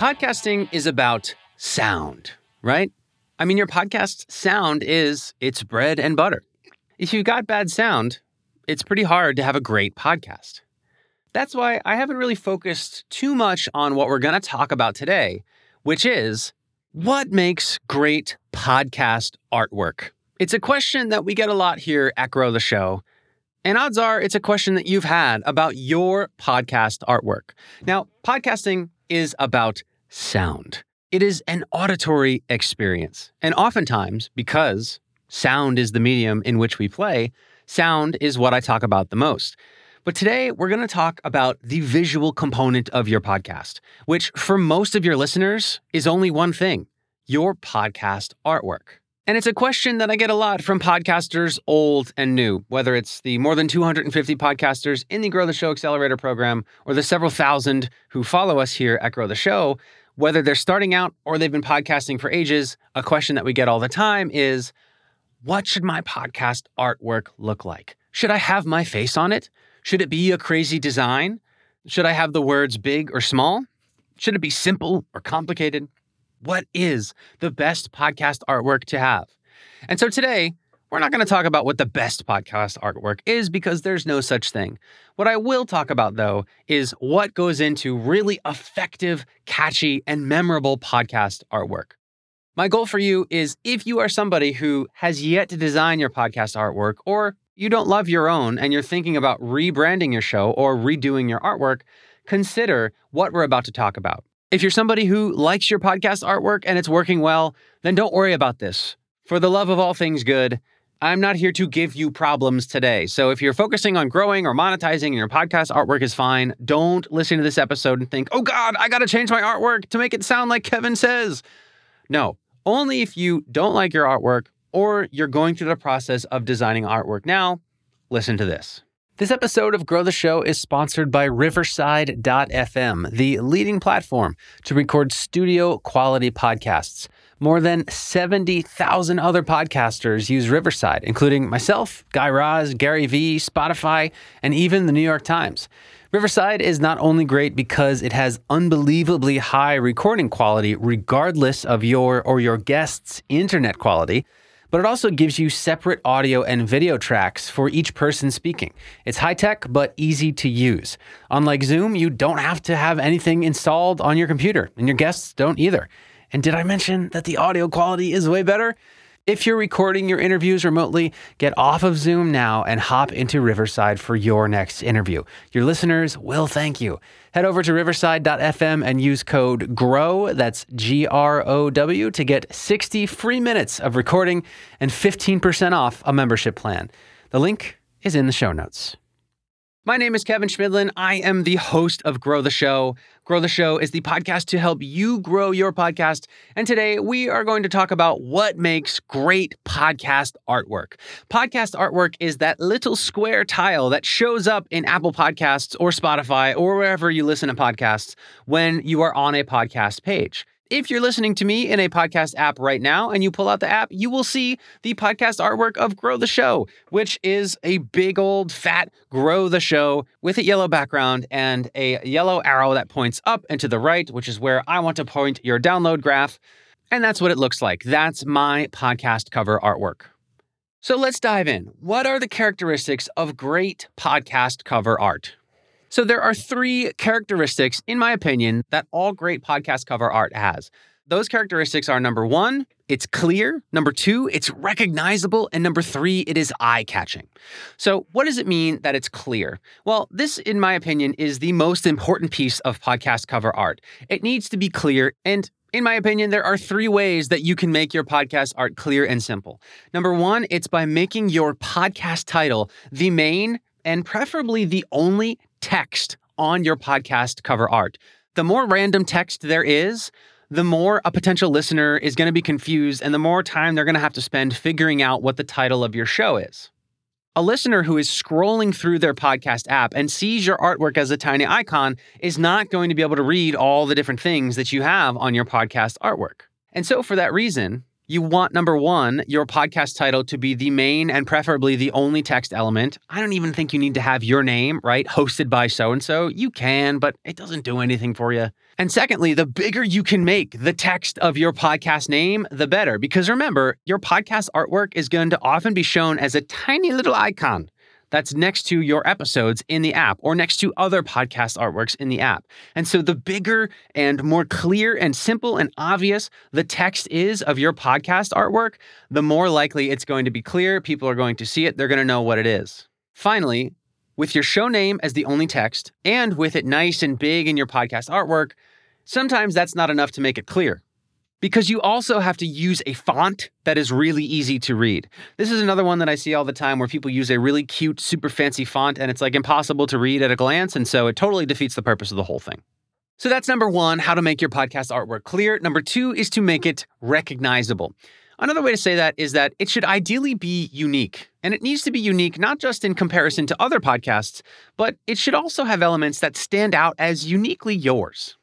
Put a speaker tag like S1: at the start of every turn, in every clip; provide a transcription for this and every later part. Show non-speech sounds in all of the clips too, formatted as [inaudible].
S1: Podcasting is about sound, right? I mean, your podcast sound is its bread and butter. If you've got bad sound, it's pretty hard to have a great podcast. That's why I haven't really focused too much on what we're going to talk about today, which is what makes great podcast artwork? It's a question that we get a lot here at Grow the Show. And odds are it's a question that you've had about your podcast artwork. Now, podcasting is about sound. It is an auditory experience. And oftentimes, because sound is the medium in which we play, sound is what I talk about the most. But today, we're going to talk about the visual component of your podcast, which for most of your listeners is only one thing your podcast artwork. And it's a question that I get a lot from podcasters, old and new, whether it's the more than 250 podcasters in the Grow the Show Accelerator program or the several thousand who follow us here at Grow the Show. Whether they're starting out or they've been podcasting for ages, a question that we get all the time is what should my podcast artwork look like? Should I have my face on it? Should it be a crazy design? Should I have the words big or small? Should it be simple or complicated? What is the best podcast artwork to have? And so today, we're not going to talk about what the best podcast artwork is because there's no such thing. What I will talk about, though, is what goes into really effective, catchy, and memorable podcast artwork. My goal for you is if you are somebody who has yet to design your podcast artwork, or you don't love your own and you're thinking about rebranding your show or redoing your artwork, consider what we're about to talk about. If you're somebody who likes your podcast artwork and it's working well, then don't worry about this. For the love of all things good, I'm not here to give you problems today. So if you're focusing on growing or monetizing and your podcast artwork is fine, don't listen to this episode and think, oh God, I got to change my artwork to make it sound like Kevin says. No, only if you don't like your artwork or you're going through the process of designing artwork now, listen to this. This episode of Grow the Show is sponsored by Riverside.fm, the leading platform to record studio quality podcasts. More than 70,000 other podcasters use Riverside, including myself, Guy Raz, Gary Vee, Spotify, and even the New York Times. Riverside is not only great because it has unbelievably high recording quality, regardless of your or your guest's internet quality, but it also gives you separate audio and video tracks for each person speaking. It's high tech, but easy to use. Unlike Zoom, you don't have to have anything installed on your computer, and your guests don't either. And did I mention that the audio quality is way better? If you're recording your interviews remotely, get off of Zoom now and hop into Riverside for your next interview. Your listeners will thank you. Head over to riverside.fm and use code GROW, that's G R O W, to get 60 free minutes of recording and 15% off a membership plan. The link is in the show notes. My name is Kevin Chemidlin. I am the host of Grow the Show. Grow the Show is the podcast to help you grow your podcast. And today we are going to talk about what makes great podcast artwork. Podcast artwork is that little square tile that shows up in Apple Podcasts or Spotify or wherever you listen to podcasts when you are on a podcast page. If you're listening to me in a podcast app right now and you pull out the app, you will see the podcast artwork of Grow the Show, which is a big old fat Grow the Show with a yellow background and a yellow arrow that points up and to the right, which is where I want to point your download graph. And that's what it looks like. That's my podcast cover artwork. So let's dive in. What are the characteristics of great podcast cover art? So there are three characteristics, in my opinion, that all great podcast cover art has. Those characteristics are number one, it's clear. Number two, it's recognizable. And number three, it is eye catching. So, what does it mean that it's clear? Well, this, in my opinion, is the most important piece of podcast cover art. It needs to be clear. And in my opinion, there are three ways that you can make your podcast art clear and simple. Number one, it's by making your podcast title the main and preferably the only text on your podcast cover art. The more random text there is, the more a potential listener is going to be confused and the more time they're going to have to spend figuring out what the title of your show is. A listener who is scrolling through their podcast app and sees your artwork as a tiny icon is not going to be able to read all the different things that you have on your podcast artwork. And so, for that reason, You want number one, your podcast title to be the main and preferably the only text element. I don't even think you need to have your name, right? Hosted by so and so. You can, but it doesn't do anything for you. And secondly, the bigger you can make the text of your podcast name, the better. Because remember, your podcast artwork is going to often be shown as a tiny little icon that's next to your episodes in the app or next to other podcast artworks in the app. And so the bigger and more clear and simple and obvious the text is of your podcast artwork, the more likely it's going to be clear. People are going to see it, they're going to know what it is. Finally, with your show name as the only text and with it nice and big in your podcast artwork, sometimes that's not enough to make it clear because you also have to use a font that is really easy to read. This is another one that I see all the time where people use a really cute, super fancy font and it's like impossible to read at a glance. And so it totally defeats the purpose of the whole thing. So that's number one, how to make your podcast artwork clear. Number two is to make it recognizable. Another way to say that is that it should ideally be unique. And it needs to be unique not just in comparison to other podcasts, but it should also have elements that stand out as uniquely yours.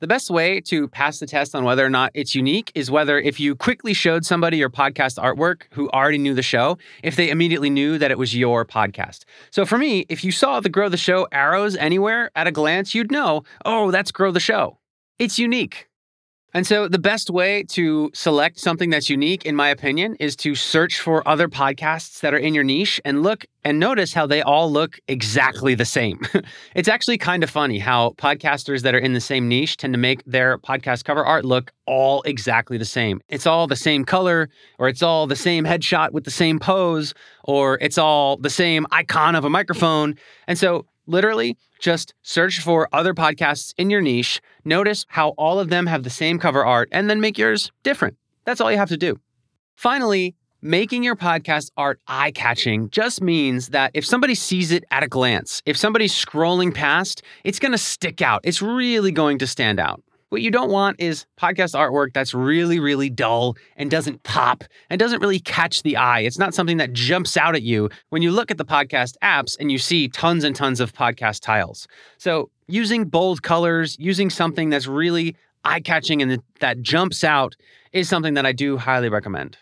S1: The best way to pass the test on whether or not it's unique is whether if you quickly showed somebody your podcast artwork who already knew the show, if they immediately knew that it was your podcast. So for me, if you saw the Grow the Show arrows anywhere at a glance, you'd know, oh, that's Grow the Show. It's unique. And so, the best way to select something that's unique, in my opinion, is to search for other podcasts that are in your niche and look and notice how they all look exactly the same. [laughs] it's actually kind of funny how podcasters that are in the same niche tend to make their podcast cover art look all exactly the same. It's all the same color, or it's all the same headshot with the same pose, or it's all the same icon of a microphone. And so, Literally, just search for other podcasts in your niche, notice how all of them have the same cover art, and then make yours different. That's all you have to do. Finally, making your podcast art eye catching just means that if somebody sees it at a glance, if somebody's scrolling past, it's going to stick out. It's really going to stand out. What you don't want is podcast artwork that's really, really dull and doesn't pop and doesn't really catch the eye. It's not something that jumps out at you when you look at the podcast apps and you see tons and tons of podcast tiles. So, using bold colors, using something that's really eye catching and that jumps out is something that I do highly recommend.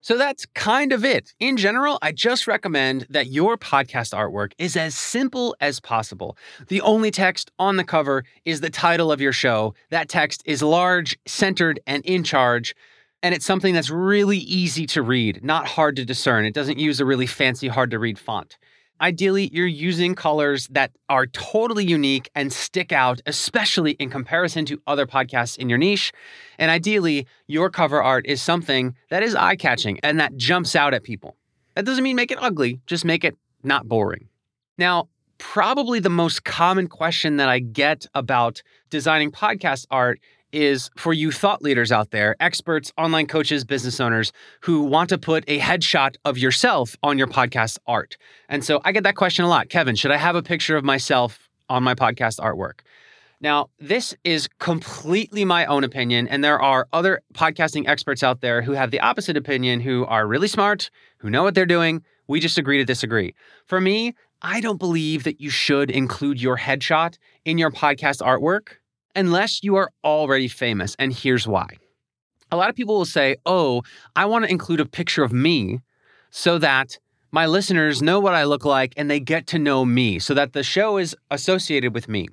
S1: So that's kind of it. In general, I just recommend that your podcast artwork is as simple as possible. The only text on the cover is the title of your show. That text is large, centered, and in charge. And it's something that's really easy to read, not hard to discern. It doesn't use a really fancy, hard to read font. Ideally, you're using colors that are totally unique and stick out, especially in comparison to other podcasts in your niche. And ideally, your cover art is something that is eye catching and that jumps out at people. That doesn't mean make it ugly, just make it not boring. Now, probably the most common question that I get about designing podcast art is for you thought leaders out there, experts, online coaches, business owners who want to put a headshot of yourself on your podcast art. And so I get that question a lot. Kevin, should I have a picture of myself on my podcast artwork? Now, this is completely my own opinion, and there are other podcasting experts out there who have the opposite opinion, who are really smart, who know what they're doing. We just agree to disagree. For me, I don't believe that you should include your headshot in your podcast artwork unless you are already famous. And here's why. A lot of people will say, Oh, I want to include a picture of me so that my listeners know what I look like and they get to know me so that the show is associated with me.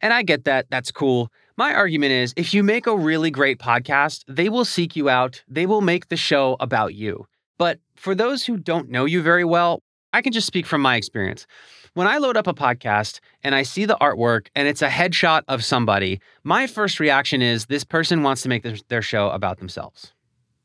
S1: And I get that. That's cool. My argument is if you make a really great podcast, they will seek you out, they will make the show about you. But for those who don't know you very well, I can just speak from my experience. When I load up a podcast and I see the artwork and it's a headshot of somebody, my first reaction is this person wants to make their show about themselves.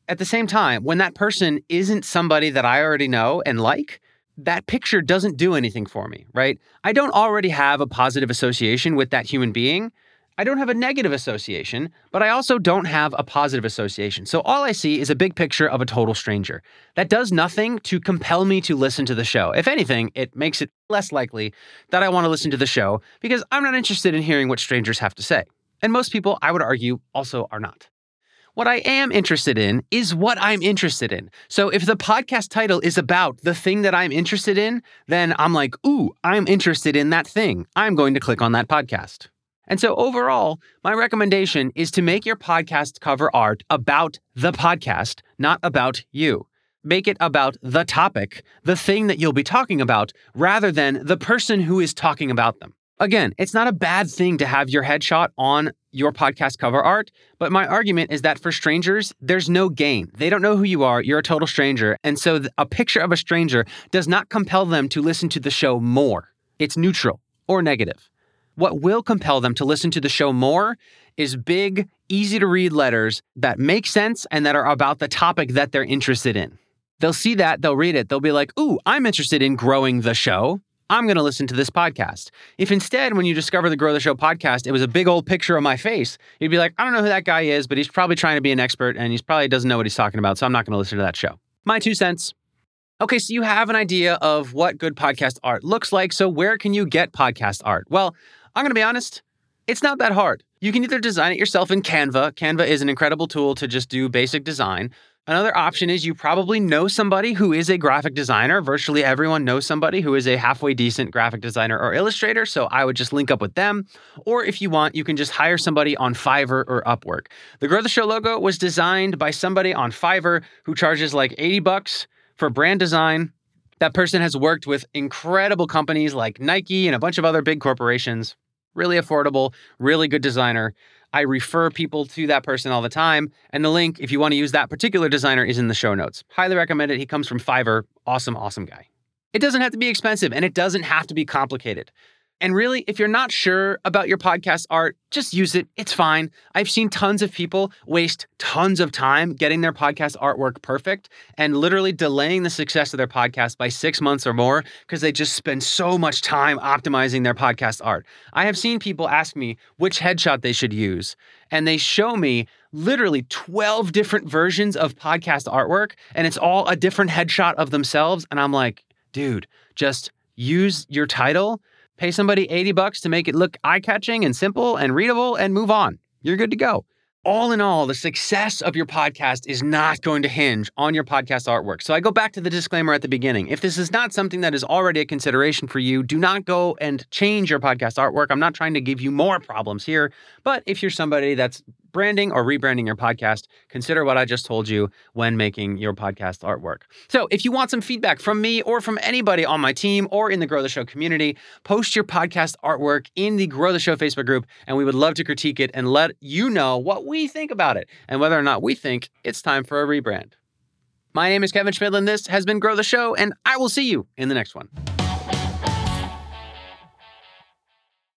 S1: At the same time, when that person isn't somebody that I already know and like, that picture doesn't do anything for me, right? I don't already have a positive association with that human being. I don't have a negative association, but I also don't have a positive association. So all I see is a big picture of a total stranger. That does nothing to compel me to listen to the show. If anything, it makes it less likely that I want to listen to the show because I'm not interested in hearing what strangers have to say. And most people, I would argue, also are not. What I am interested in is what I'm interested in. So if the podcast title is about the thing that I'm interested in, then I'm like, ooh, I'm interested in that thing. I'm going to click on that podcast. And so, overall, my recommendation is to make your podcast cover art about the podcast, not about you. Make it about the topic, the thing that you'll be talking about, rather than the person who is talking about them. Again, it's not a bad thing to have your headshot on your podcast cover art, but my argument is that for strangers, there's no gain. They don't know who you are, you're a total stranger. And so a picture of a stranger does not compel them to listen to the show more. It's neutral or negative. What will compel them to listen to the show more is big, easy to read letters that make sense and that are about the topic that they're interested in. They'll see that, they'll read it, they'll be like, Ooh, I'm interested in growing the show. I'm going to listen to this podcast. If instead, when you discover the Grow the Show podcast, it was a big old picture of my face, you'd be like, I don't know who that guy is, but he's probably trying to be an expert and he's probably doesn't know what he's talking about. So I'm not going to listen to that show. My two cents. Okay, so you have an idea of what good podcast art looks like. So where can you get podcast art? Well, I'm going to be honest, it's not that hard. You can either design it yourself in Canva. Canva is an incredible tool to just do basic design. Another option is you probably know somebody who is a graphic designer. Virtually everyone knows somebody who is a halfway decent graphic designer or illustrator. So I would just link up with them. Or if you want, you can just hire somebody on Fiverr or Upwork. The Grow the Show logo was designed by somebody on Fiverr who charges like 80 bucks for brand design. That person has worked with incredible companies like Nike and a bunch of other big corporations. Really affordable, really good designer. I refer people to that person all the time. And the link, if you want to use that particular designer, is in the show notes. Highly recommend it. He comes from Fiverr. Awesome, awesome guy. It doesn't have to be expensive and it doesn't have to be complicated. And really, if you're not sure about your podcast art, just use it. It's fine. I've seen tons of people waste tons of time getting their podcast artwork perfect and literally delaying the success of their podcast by six months or more because they just spend so much time optimizing their podcast art. I have seen people ask me which headshot they should use, and they show me literally 12 different versions of podcast artwork, and it's all a different headshot of themselves. And I'm like, dude, just use your title Pay somebody 80 bucks to make it look eye catching and simple and readable and move on. You're good to go. All in all, the success of your podcast is not going to hinge on your podcast artwork. So I go back to the disclaimer at the beginning. If this is not something that is already a consideration for you, do not go and change your podcast artwork. I'm not trying to give you more problems here. But if you're somebody that's branding or rebranding your podcast, consider what I just told you when making your podcast artwork. So, if you want some feedback from me or from anybody on my team or in the Grow the Show community, post your podcast artwork in the Grow the Show Facebook group, and we would love to critique it and let you know what we think about it and whether or not we think it's time for a rebrand. My name is Kevin Chemidlin. This has been Grow the Show, and I will see you in the next one.